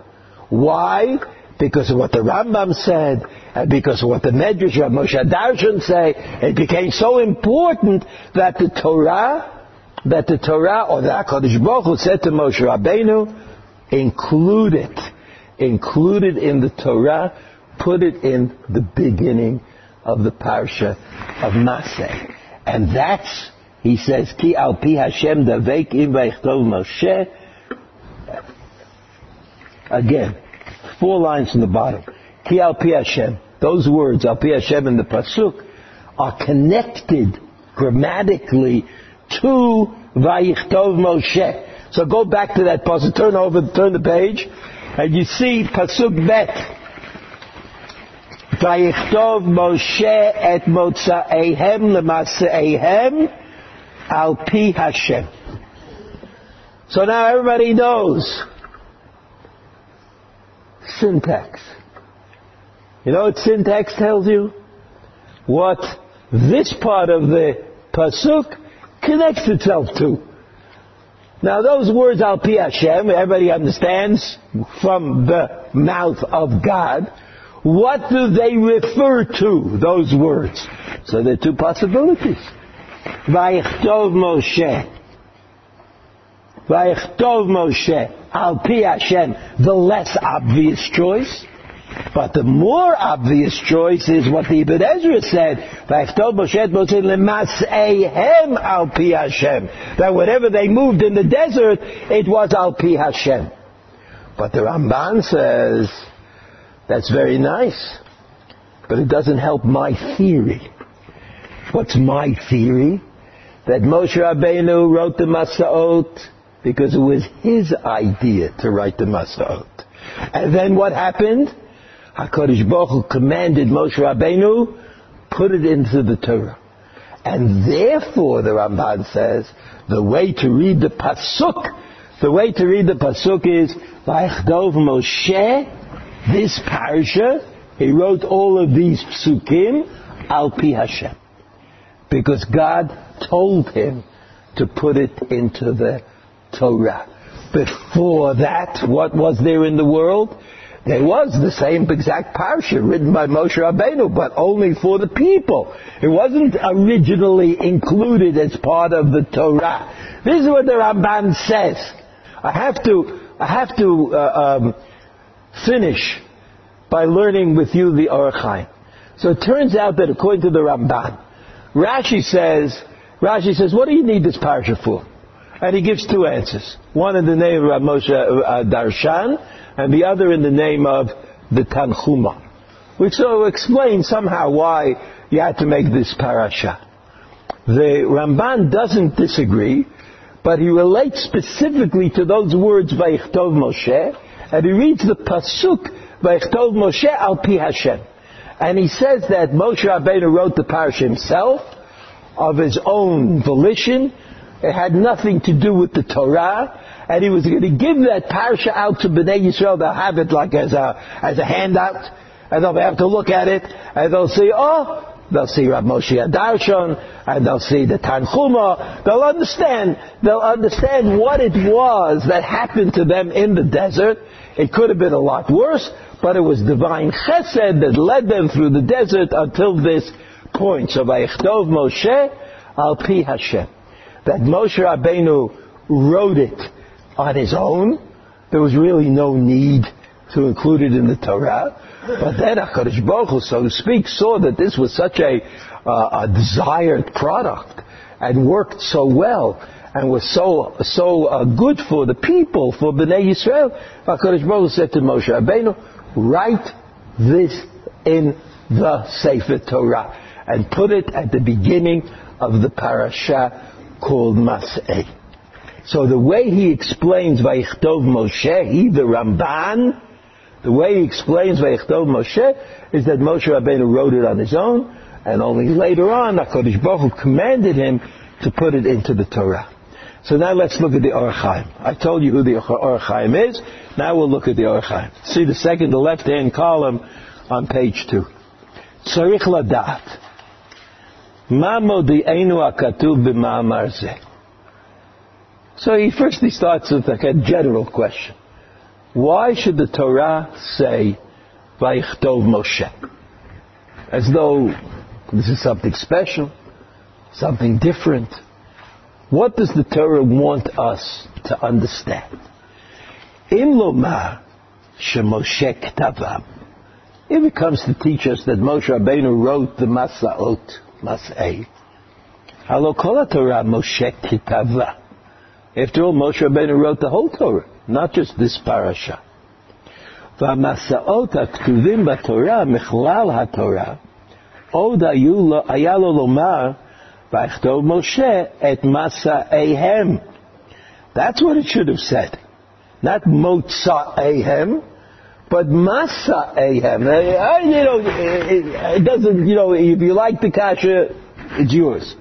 Why? Because of what the Rambam said, and because of what the Medrash of Moshe Darshan say, it became so important that the Torah, that the Torah, or the HaKadosh Baruch Hu said to Moshe Rabbeinu, include it, include it in the Torah, put it in the beginning of the parsha of Maseh. And that's he says, Ki al pi Hashem davek im vaychtov Moshe. Again, four lines from the bottom. Ki al pi Hashem. Those words, al pi Hashem in the pasuk, are connected grammatically to Vayichtov Moshe. So go back to that pasuk, turn over, turn the page, and you see pasuk bet. Vayichtov Moshe et motza'ehem lemasa'ehem al pi Hashem. So now everybody knows syntax. You know what syntax tells you? What this part of the pasuk connects itself to. Now those words al pi Hashem, everybody understands from the mouth of God. What do they refer to, those words? So there are two possibilities. Vayichtov Moshe. Vayichtov Moshe. Al Pi Hashem. The less obvious choice. But the more obvious choice is what the Ibn Ezra said, al Pi Hashem. That whenever they moved in the desert, it was al Pi Hashem. But the Ramban says, that's very nice, but it doesn't help my theory. What's my theory? That Moshe Rabbeinu wrote the Masaot because it was his idea to write the Masaot. And then what happened? HaKadosh Baruch Hu commanded Moshe Rabbeinu, put it into the Torah. And therefore, the Ramban says, the way to read the Pasuk, the way to read the Pasuk is, Vayichtov Moshe, this parsha, he wrote all of these psukim, al pi Hashem because God told him to put it into the Torah. Before that, what was there in the world? There was the same exact parsha written by Moshe Rabbeinu, but only for the people. It wasn't originally included as part of the Torah. This is what the Ramban says. I have to, I have to uh, um, finish by learning with you the Orach So it turns out that according to the Ramban, Rashi says, Rashi says, what do you need this parsha for? And he gives two answers. One in the name of Moshe uh, Darshan, and the other in the name of the Tanchuma. Which so explains somehow why you had to make this parasha. The Ramban doesn't disagree, but he relates specifically to those words Vayichtov Moshe, and he reads the pasuk Vayichtov Moshe al pi Hashem. And he says that Moshe Rabbeinu wrote the parasha himself, of his own volition. It had nothing to do with the Torah. And he was going to give that parasha out to Bnei Yisrael. They'll have it like as a, as a handout. And they'll have to look at it. And they'll say, oh, They'll see Rav Moshe Darshan, and they'll see the Tanchuma. They'll understand. They'll understand what it was that happened to them in the desert. It could have been a lot worse, but it was divine chesed that led them through the desert until this point. So Vayichtov Moshe al pi Hashem. That Moshe Rabbeinu wrote it on his own. There was really no need to include it in the Torah. But then HaKadosh Baruch so to speak, saw that this was such a, uh, a desired product and worked so well and was so so uh, good for the people, for Bnei Yisrael. HaKadosh Baruch said to Moshe Rabbeinu, write this in the Sefer Torah and put it at the beginning of the parasha called Mas'eh. So the way he explains Vayichtov Moshe, he the Ramban, the way he explains Vayichtov Moshe is that Moshe Rabbeinu wrote it on his own, and only later on HaKadosh Baruch Hu commanded him to put it into the Torah. So now let's look at the Or HaChaim. I told you who the Or HaChaim is. Now we'll look at the Or HaChaim. See the second, the left-hand column on page two. Tzarich ladat. So he first he starts with like a general question. Why should the Torah say Vayichtov Moshe? As though this is something special, something different. What does the Torah want us to understand? In Lomar Shemoshe Ktavam. If it comes to teach us that Moshe Rabbeinu wrote the Masaot, Mas'eh, Halo Kol Torah Moshe Kitava. After all, Moshe Rabbeinu wrote the whole Torah not just this parasha. והמסעות הכתובים בתורה, מכלל התורה, עוד היה לו לומר, ויכתוב משה את מסעיהם. That's what it should have said. Not motza'ehem, but masa'ehem. You know, it doesn't, you know, if you like the kasha, it's yours.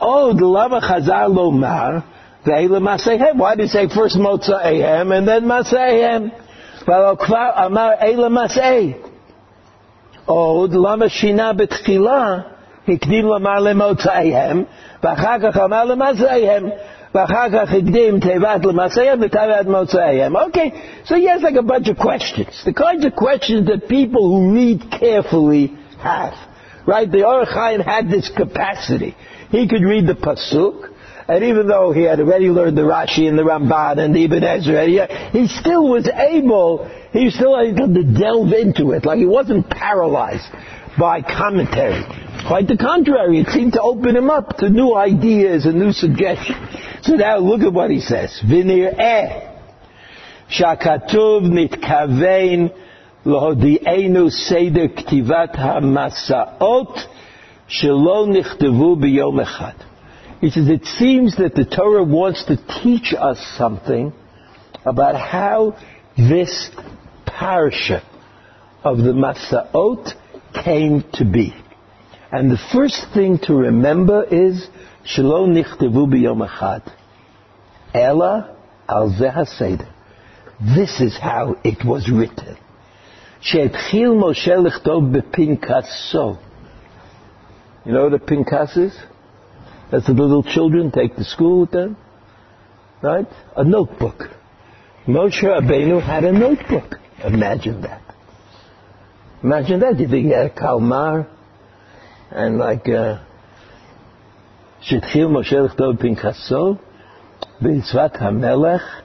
Oh, the lama chazar lomar, why did he say first Motza Ahem and then Masayhem? Well, Kvar Amar Eila Masay. עוד למה שינה בתחילה, הקדים לומר למוצאיהם, ואחר כך אמר למסעיהם, ואחר כך הקדים תיבת למסעיהם ותיבת מוצאיהם. Okay, so he has like a bunch of questions. The kinds of questions that people who read carefully have. Right? The Or HaChaim had this capacity. He could read the Pasuk, and even though he had already learned the Rashi and the Ramban and the Ibn Ezra, he, still was able, he was still able to delve into it. Like he wasn't paralyzed by commentary. Quite the contrary, it seemed to open him up to new ideas and new suggestions. So now look at what he says. Vinir eh. שהכתוב נתכוון להודיענו סדר כתיבת המסעות שלא נכתבו ביום אחד. He says, it seems that the Torah wants to teach us something about how this parsha of the Masaot came to be. And the first thing to remember is, Shelo nichtavu b'yom echad. Ella al. This is how it was written. She'etchil Moshe lichtov b'pinkaso. You know what a pinkas is? That's the little children take to school with them. Right? A notebook. Moshe Rabbeinu had a notebook. Imagine that. Imagine that. You think he had a kalmar and like שהתחיל משה לכתוב פנקסו במצוות המלך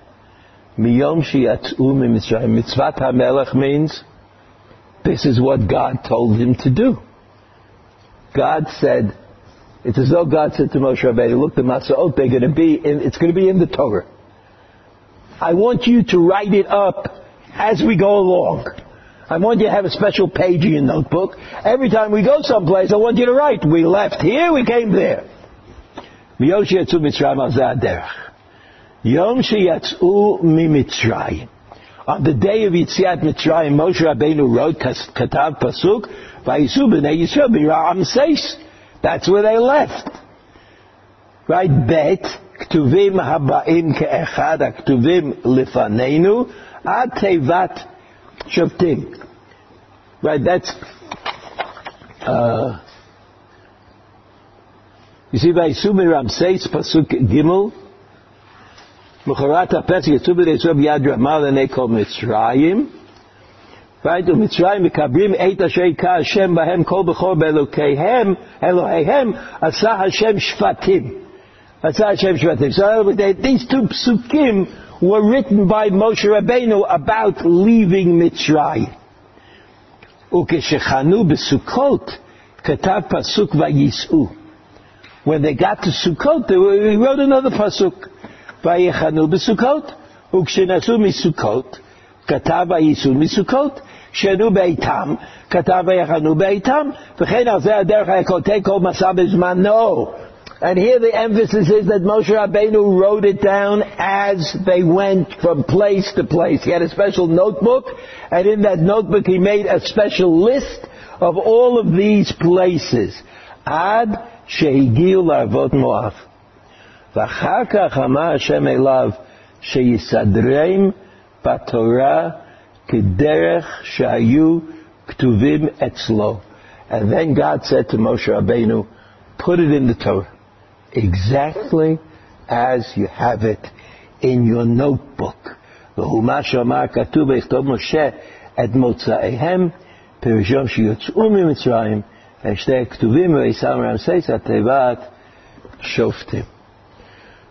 מיום שיצאו ממצרים. מצוות המלך means this is what God told him to do. God said, It's as though God said to Moshe Rabbeinu, look, the Masaot, they're going to be in, it's going to be in the Torah. I want you to write it up as we go along. I want you to have a special page in your notebook. Every time we go someplace, I want you to write, we left here, we came there. Yom sheyatzu mimitzrayim. On the day of Yitziat Mitzrayim, Moshe Rabbeinu wrote Katav Pasuk, Vayisu b'nei Yisrael b'ra'am seis. That's where they left. Right? Bet, Ktuvim haba'im ke'echad, Ktuvim ad tevat shoftim. Right, that's, uh, you see, Vayisu b'ra'am seis, Pasuk Gimel, מחרת הפסק יצאו בני ישראל ביד רמה לעיני כל מצרים. right? ומצרים מקבלים את אשר היכה השם בהם כל בכור באלוקיהם, אלוהיהם, עשה השם שבטים. עשה השם שבטים. So these two psukim were written by Moshe Rabbeinu about leaving מצרים. וכשחנו בסוכות, כתב פסוק וייסעו. When they got to Sukkot, he wrote another pasuk. ויחנו בסוכות, וכשנסעו מסוכות, כתב וייסעו מסוכות, שנו ביתם, כתב ויחנו ביתם, וכן על זה הדרך היה כותב כל מסע בזמנו. And here the emphasis is that Moshe Rabbeinu wrote it down as they went from place to place. He had a special notebook, and in that notebook he made a special list of all of these places. Ad shehigiu larvot Moav. ואחר כך אמר השם אליו שיסדרם בתורה כדרך שהיו כתובים אצלו. And then God said to Moshe Rabbeinu, put it in the Torah, exactly as you have it in your notebook.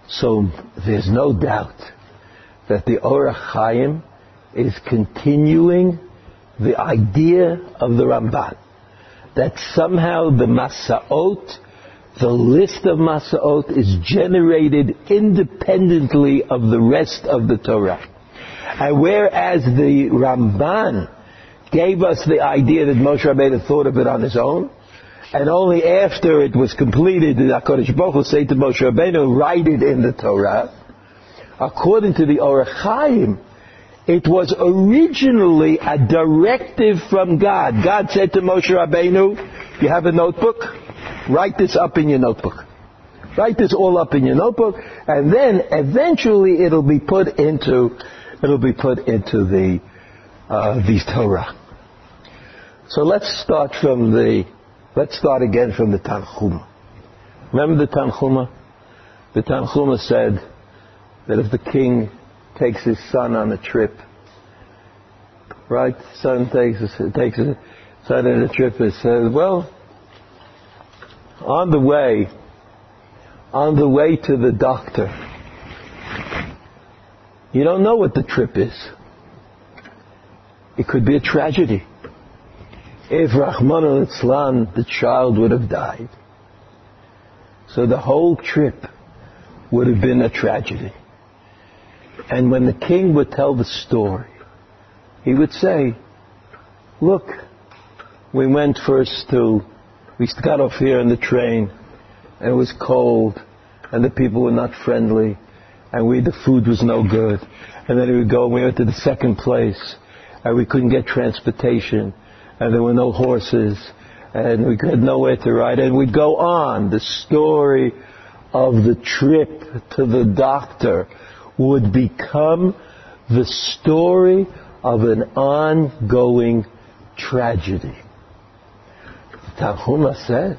So there's no doubt that the Or HaChaim is continuing the idea of the Ramban, that somehow the Masaot the list of Masaot is generated independently of the rest of the Torah. And whereas the Ramban gave us the idea that Moshe Rabbeinu thought of it on his own, and only after it was completed did HaKadosh Baruch say to Moshe Rabbeinu, write it in the Torah. According to the Or HaChaim, it was originally a directive from God. God said to Moshe Rabbeinu, you have a notebook? Write this up in your notebook. Write this all up in your notebook, and then eventually it'll be put into, it'll be put into the, uh, the Torah. So let's start from the Let's start again from the Tanchuma. Remember the Tanchuma? The Tanchuma said that if the king takes his son on a trip, right? Son takes takes his son on a trip and says, well, on the way, on the way to the doctor, you don't know what the trip is. It could be a tragedy if Rachmana litzlan, the child would have died. So the whole trip would have been a tragedy. And when the king would tell the story, he would say, look, we went first to, we got off here on the train, and it was cold, and the people were not friendly, and we, the food was no good. And then we would go, and we went to the second place, and we couldn't get transportation, and there were no horses, and we had nowhere to ride, and we'd go on. The story of the trip to the doctor would become the story of an ongoing tragedy. Tanhuma says,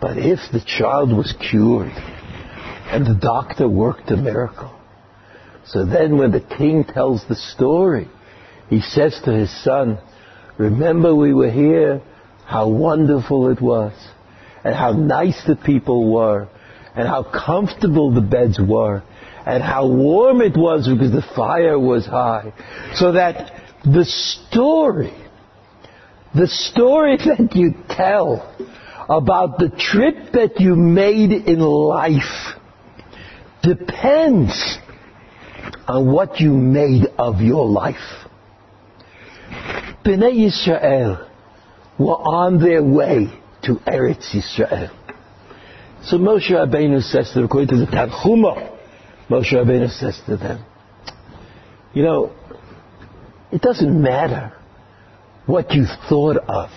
but if the child was cured and the doctor worked a miracle, so then when the king tells the story, he says to his son, Remember we were here, how wonderful it was, and how nice the people were, and how comfortable the beds were, and how warm it was because the fire was high. So that the story, the story *laughs* that you tell about the trip that you made in life depends on what you made of your life. Bnei Yisrael were on their way to Eretz Yisrael. So Moshe Rabbeinu says to them, according to the Tanchuma, Moshe Rabbeinu says to them, you know, it doesn't matter what you thought of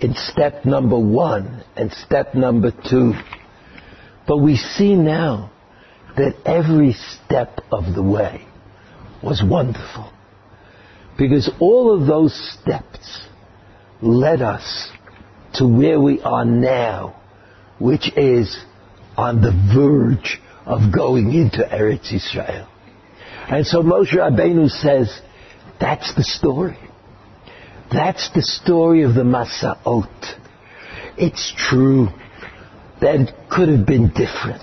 in step number one and step number two. But we see now that every step of the way was wonderful. Because all of those steps led us to where we are now, which is on the verge of going into Eretz Israel. And so Moshe Rabbeinu says, that's the story. That's the story of the Masa'ot. It's true that it could have been different.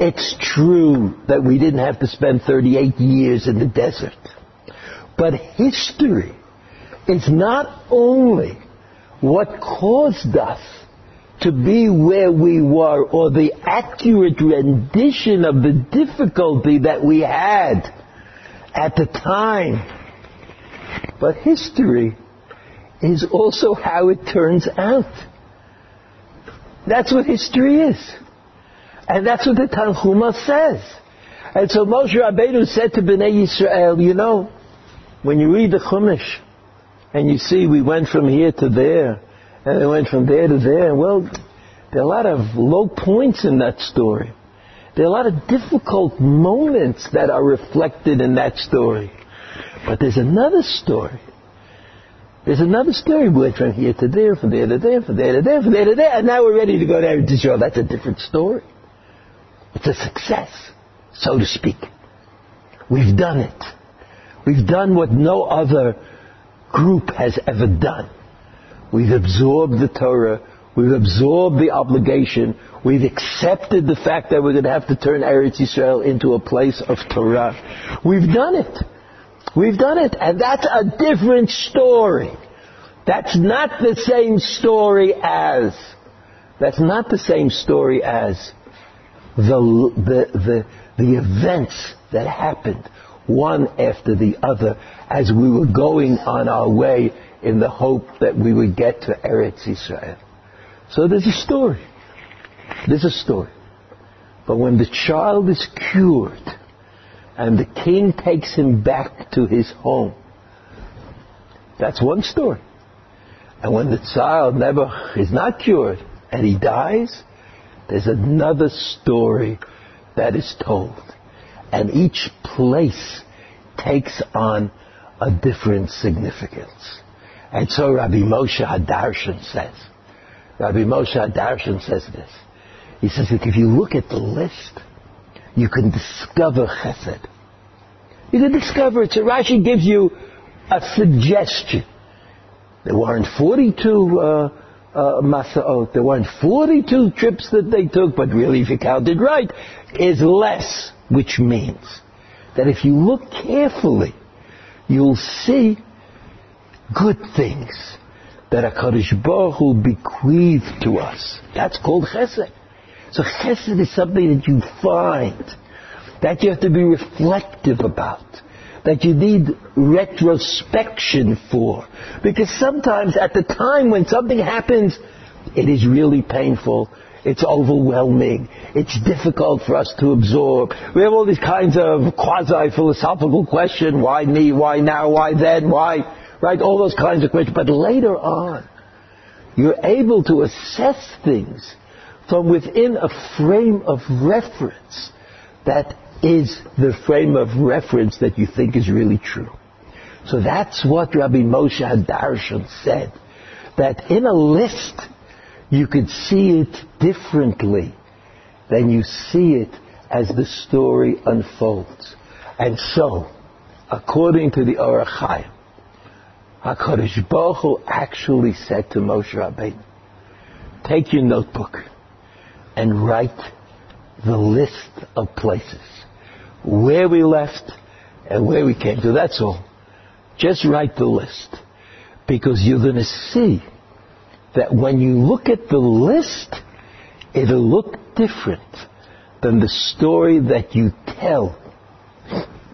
It's true that we didn't have to spend 38 years in the desert. But history is not only what caused us to be where we were or the accurate rendition of the difficulty that we had at the time. But history is also how it turns out. That's what history is. And that's what the Tanchuma says. And so Moshe Rabbeinu said to Bnei Yisrael, you know, when you read the Chumash, and you see we went from here to there, and we went from there to there, well, there are a lot of low points in that story. There are a lot of difficult moments that are reflected in that story. But there's another story there's another story. We went from here to there, from there to there, from there to there, from there to there, and now we're ready to go to Eretz Yisrael. That's a different story. It's a success, so to speak. We've done it. We've done what no other group has ever done. We've absorbed the Torah. We've absorbed the obligation. We've accepted the fact that we're going to have to turn Eretz Yisrael into a place of Torah. We've done it. We've done it, and that's a different story. That's not the same story as, that's not the same story as the, the, the, the events that happened one after the other as we were going on our way in the hope that we would get to Eretz Israel. So there's a story. There's a story. But when the child is cured, and the king takes him back to his home. That's one story. And when the child never is not cured and he dies, there's another story that is told. And each place takes on a different significance. And so Rabbi Moshe Hadarshan says, Rabbi Moshe Hadarshan says this. He says that if you look at the list, you can discover chesed. You can discover it. So Rashi gives you a suggestion. There weren't 42 uh, uh, Masa'ot. There weren't 42 trips that they took, but really, if you counted right, is less, which means that if you look carefully, you'll see good things that HaKadosh Baruch Hu bequeathed to us. That's called chesed. So chesed is something that you find, that you have to be reflective about, that you need retrospection for. Because sometimes at the time when something happens, it is really painful. It's overwhelming. It's difficult for us to absorb. We have all these kinds of quasi-philosophical questions. Why me? Why now? Why then? Why? Right? All those kinds of questions. But later on, you're able to assess things from within a frame of reference that is the frame of reference that you think is really true. So that's what Rabbi Moshe Hadarshan said, that in a list you could see it differently than you see it as the story unfolds. And so, according to the Or HaChaim, HaKadosh Baruch Hu actually said to Moshe Rabbeinu, take your notebook and write the list of places where we left and where we came to. That's all. Just write the list because you're going to see that when you look at the list, it'll look different than the story that you tell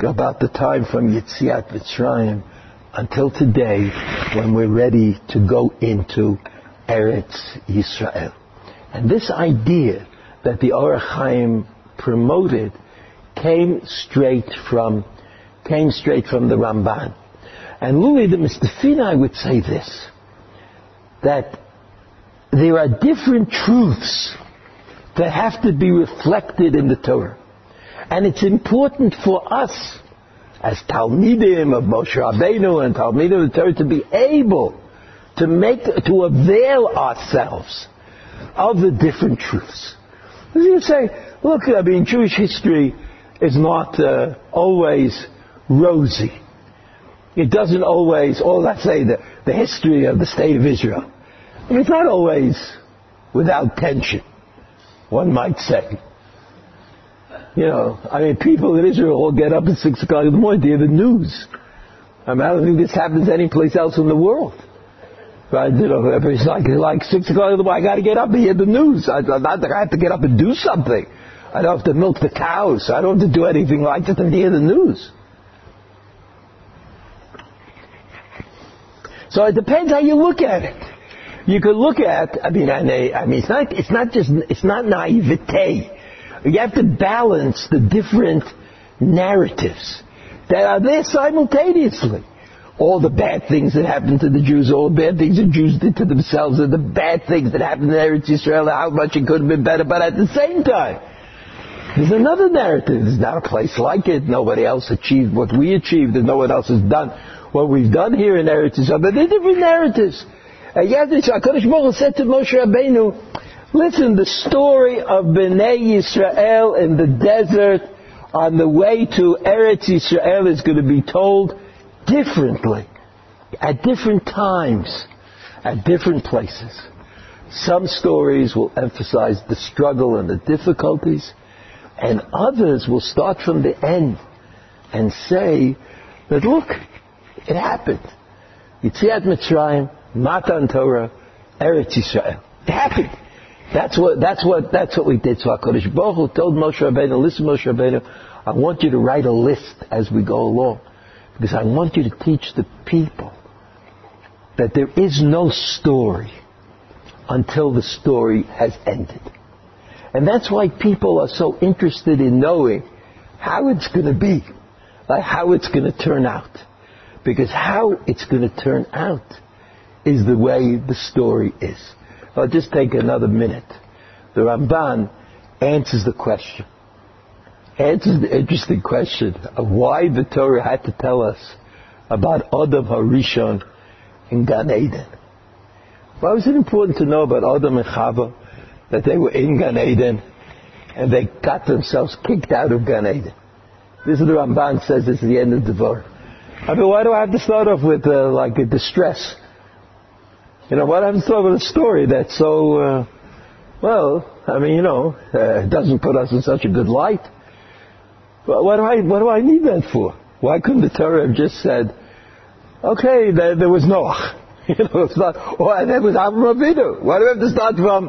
about the time from Yitziat Mitzrayim until today when we're ready to go into Eretz Yisrael. And this idea that the Or promoted came straight from came straight from the Ramban. And Louis the Mistafina would say this, that there are different truths that have to be reflected in the Torah. And it's important for us as Talmidim of Moshe Rabbeinu and Talmidim of the Torah to be able to make, to avail ourselves of the different truths. You say, look, I mean, Jewish history is not uh, always rosy. It doesn't always, or let's say the, the history of the state of Israel. I mean, it's not always without tension, one might say. You know, I mean, people in Israel all get up at 6 o'clock in the morning to hear the news. I mean, I don't think this happens anyplace else in the world. Right? You know, it's like, like 6 o'clock in the morning, I gotta get up and hear the news. I, I have to get up and do something. I don't have to milk the cows. I don't have to do anything like that to hear the news. So it depends how you look at it. You could look at, I mean, uh, I mean, it's not, it's not just, it's not naivete. You have to balance the different narratives that are there simultaneously. All the bad things that happened to the Jews, all the bad things the Jews did to themselves, and the bad things that happened in Eretz Israel, how much it could have been better, but at the same time, there's another narrative. There's not a place like it. Nobody else achieved what we achieved, and no one else has done what we've done here in Eretz Israel. But they're different narratives. And yet, HaKadosh Baruch said to Moshe Rabbeinu, Listen, the story of Bnei Yisrael in the desert on the way to Eretz Yisrael is going to be told differently, at different times, at different places. Some stories will emphasize the struggle and the difficulties, and others will start from the end and say that look, it happened. Yitziat Mitzrayim, Matan Torah, Eretz Yisrael. It happened. That's what, that's what, that's what we did. So HaKadosh Baruch Hu told Moshe Rabbeinu, listen Moshe Rabbeinu, I want you to write a list as we go along. Because I want you to teach the people that there is no story until the story has ended. And that's why people are so interested in knowing how it's going to be, like how it's going to turn out. Because how it's going to turn out is the way the story is. I'll just take another minute. The Ramban answers the question. Answers the interesting question of why the Torah had to tell us about Adam Harishon in Gan Eden. Why was it important to know about Adam and Chava? That they were in Gan Eden and they got themselves kicked out of Gan Eden. This is the Ramban says this is the end of the Devar. I mean, why do I have to start off with uh, like a distress? You know, what happens to start with a story that's so, uh, well, I mean, you know, uh, doesn't put us in such a good light. What do I, what do I need that for? Why couldn't the Torah have just said, okay, there, there was Noah. *laughs* You know, it's not, oh, or there was Avram Avinu. Why do we have to start from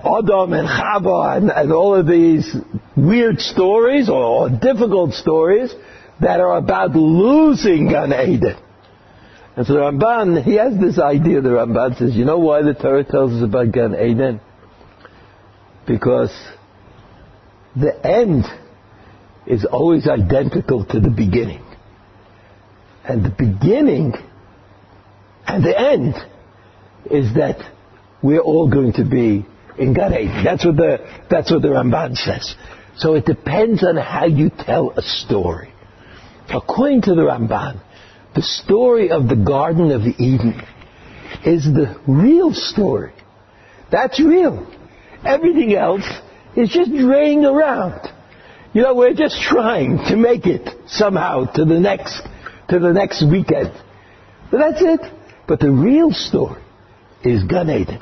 Adam and Chava and, and all of these weird stories or, or difficult stories that are about losing Gan Eden? And so the Ramban, he has this idea, the Ramban says, you know why the Torah tells us about Gan Eden? Because the end is always identical to the beginning. And the beginning and the end is that we're all going to be in Eden. That's what the, that's what the Ramban says. So it depends on how you tell a story. According to the Ramban, the story of the Garden of Eden is the real story. That's real. Everything else is just draying around. You know, we're just trying to make it somehow to the next, to the next weekend. But that's it. But the real story is Gan Eden.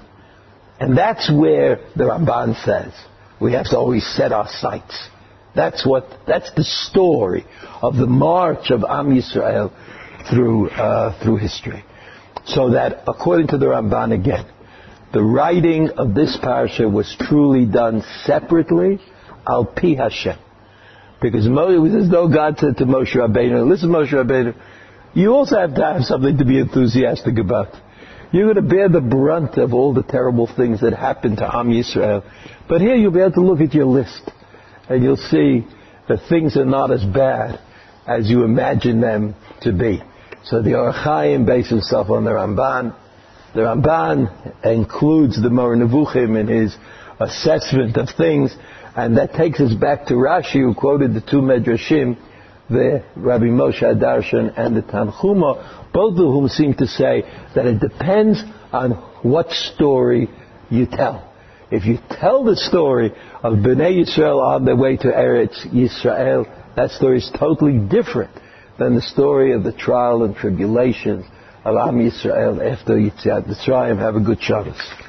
And that's where the Ramban says we have to always set our sights. That's what, that's the story of the march of Am Yisrael through, uh, through history. So that according to the Ramban again, the writing of this parsha was truly done separately, al pi Hashem. Because Moses, as though God said to Moshe Rabbeinu, listen Moshe Rabbeinu, you also have to have something to be enthusiastic about. You're going to bear the brunt of all the terrible things that happened to Am Yisrael. But here you'll be able to look at your list and you'll see that things are not as bad as you imagine them to be. So the Or HaChaim based himself on the Ramban. The Ramban includes the Nevuchim in his assessment of things, and that takes us back to Rashi, who quoted the two Medrashim, the Rabbi Moshe HaDarshan and the Tanchuma, both of whom seem to say that it depends on what story you tell. If you tell the story of Bnei Yisrael on their way to Eretz Yisrael, that story is totally different than the story of the trial and tribulations of Am Yisrael after Yitziat Mitzrayim. Have a good Shabbos.